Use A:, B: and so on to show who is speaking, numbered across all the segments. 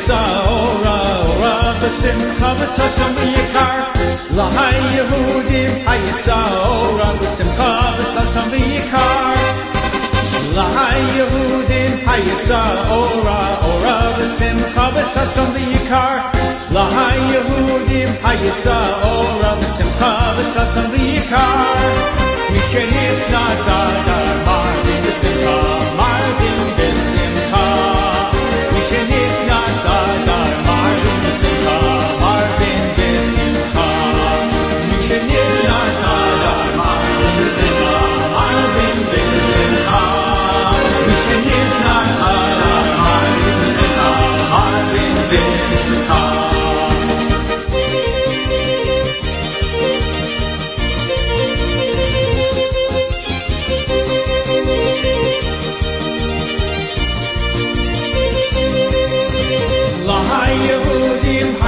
A: Yehudim ora ora b'simcha v'tasham v'yikar lahai Yehudim hayisa ora oh, b'simcha v'tasham v'yikar lahai Yehudim hayisa ora oh, ora oh, b'simcha v'tasham v'yikar lahai Yehudim hayisa ora b'simcha v'tasham v'yikar mishenit nazadar marvin b'simcha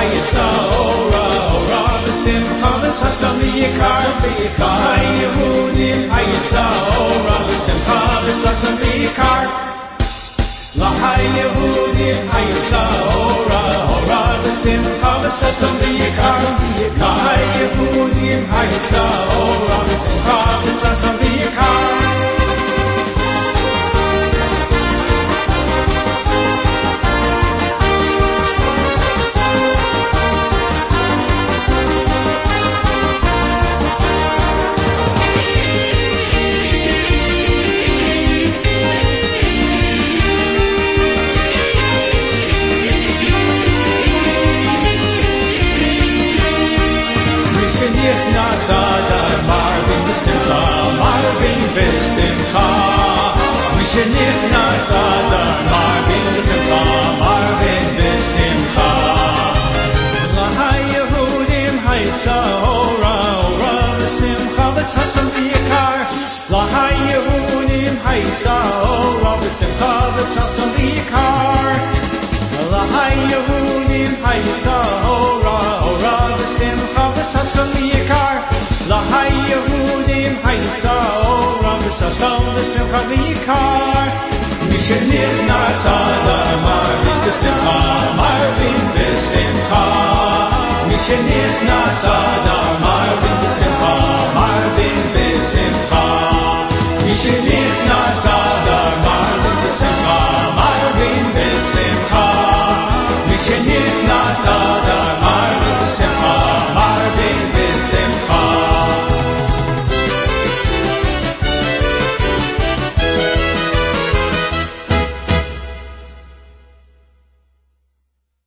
A: Hayisa ora ora b'simcha v'sasam v'yikar Lahai Yehudim hayisa ora b'simcha v'sasam v'yikar Lahai Yehudim hayisa ora ora b'simcha v'sasam v'yikar Lahai Yehudim ora B'Simcha Marvin B'Simcha Mishen Yechnas Adar Marvin B'Simcha Marvin B'Simcha Lahai Yehudim Haysa Ora Ora B'Simcha V'Sasam V'Yikar Lahai Yehudim Haysa Ora V'Yikar Lahai Ora B'Sasam V'Simcha V'Yikar Mishen Nichnas Adar Marvin B'Simcha Marvin B'Simcha Mishen Nichnas Adar Marvin B'Simcha Marvin B'Simcha Mishen Nichnas Adar Marvin B'Simcha Marvin B'Simcha Mishen Nichnas Adar